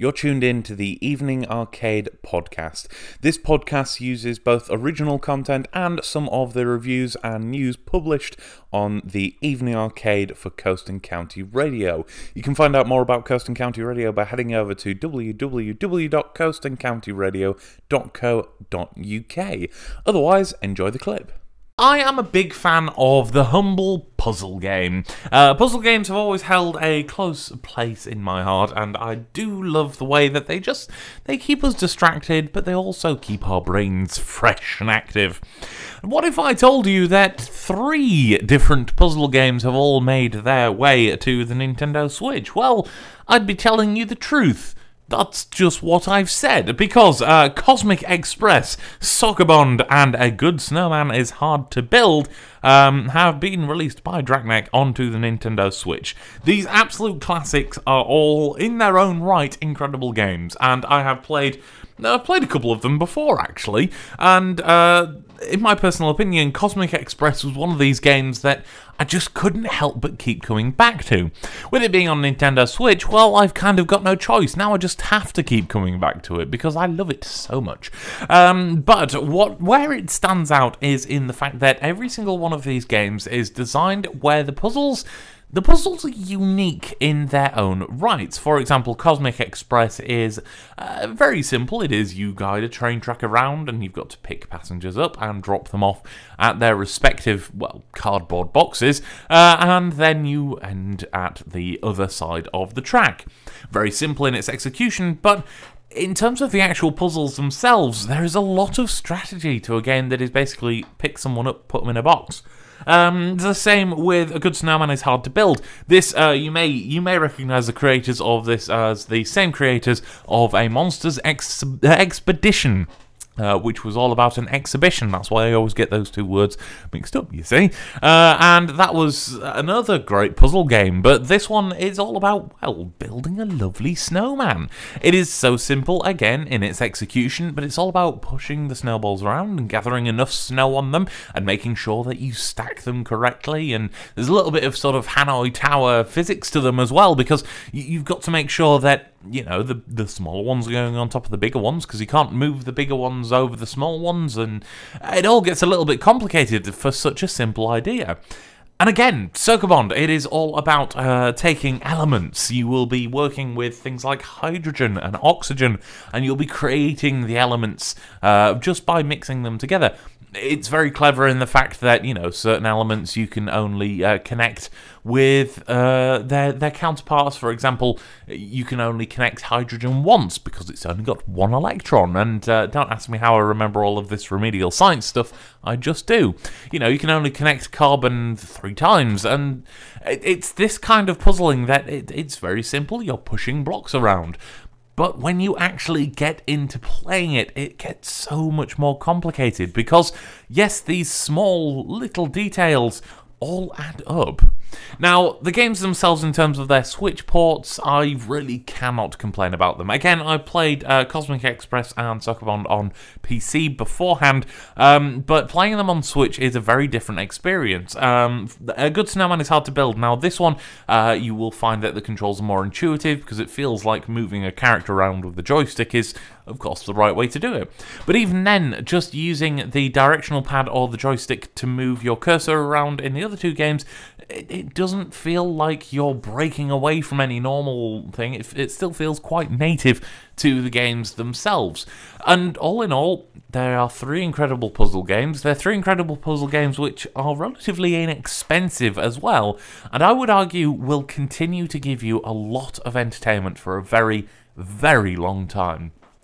You're tuned in to the Evening Arcade podcast. This podcast uses both original content and some of the reviews and news published on the Evening Arcade for Coast and County Radio. You can find out more about Coast and County Radio by heading over to www.coastandcountyradio.co.uk. Otherwise, enjoy the clip. I am a big fan of the humble puzzle game. Uh, puzzle games have always held a close place in my heart, and I do love the way that they just they keep us distracted, but they also keep our brains fresh and active. What if I told you that three different puzzle games have all made their way to the Nintendo Switch? Well, I'd be telling you the truth. That's just what I've said, because uh, Cosmic Express, Sokobond, and A Good Snowman is Hard to Build um, have been released by Draknek onto the Nintendo Switch. These absolute classics are all, in their own right, incredible games, and I have played. I've played a couple of them before, actually, and uh, in my personal opinion, Cosmic Express was one of these games that I just couldn't help but keep coming back to. With it being on Nintendo Switch, well, I've kind of got no choice. Now I just have to keep coming back to it because I love it so much. Um, but what where it stands out is in the fact that every single one of these games is designed where the puzzles the puzzles are unique in their own rights. For example, Cosmic Express is uh, very simple. It is you guide a train track around and you've got to pick passengers up and drop them off at their respective, well, cardboard boxes, uh, and then you end at the other side of the track. Very simple in its execution, but in terms of the actual puzzles themselves, there is a lot of strategy to a game that is basically pick someone up, put them in a box. Um, the same with a good snowman is hard to build. This uh, you may you may recognize the creators of this as the same creators of a monsters ex- expedition uh, which was all about an exhibition. That's why I always get those two words mixed up, you see. Uh, and that was another great puzzle game, but this one is all about, well, building a lovely snowman. It is so simple, again, in its execution, but it's all about pushing the snowballs around and gathering enough snow on them and making sure that you stack them correctly. And there's a little bit of sort of Hanoi Tower physics to them as well, because you've got to make sure that you know the the smaller ones are going on top of the bigger ones because you can't move the bigger ones over the small ones and it all gets a little bit complicated for such a simple idea and again, Sokobond, it is all about uh, taking elements. You will be working with things like hydrogen and oxygen, and you'll be creating the elements uh, just by mixing them together it's very clever in the fact that you know certain elements you can only uh, connect with uh, their their counterparts. For example, you can only connect hydrogen once because it's only got one electron. And uh, don't ask me how I remember all of this remedial science stuff. I just do. You know, you can only connect carbon three times, and it's this kind of puzzling that it, it's very simple. You're pushing blocks around. But when you actually get into playing it, it gets so much more complicated because, yes, these small little details all add up. Now, the games themselves, in terms of their Switch ports, I really cannot complain about them. Again, I played uh, Cosmic Express and Sokobond on PC beforehand, um, but playing them on Switch is a very different experience. Um, a good snowman is hard to build. Now, this one, uh, you will find that the controls are more intuitive because it feels like moving a character around with the joystick is, of course, the right way to do it. But even then, just using the directional pad or the joystick to move your cursor around in the other two games it, it doesn't feel like you're breaking away from any normal thing. It, it still feels quite native to the games themselves. And all in all, there are three incredible puzzle games. They're three incredible puzzle games which are relatively inexpensive as well, and I would argue will continue to give you a lot of entertainment for a very, very long time.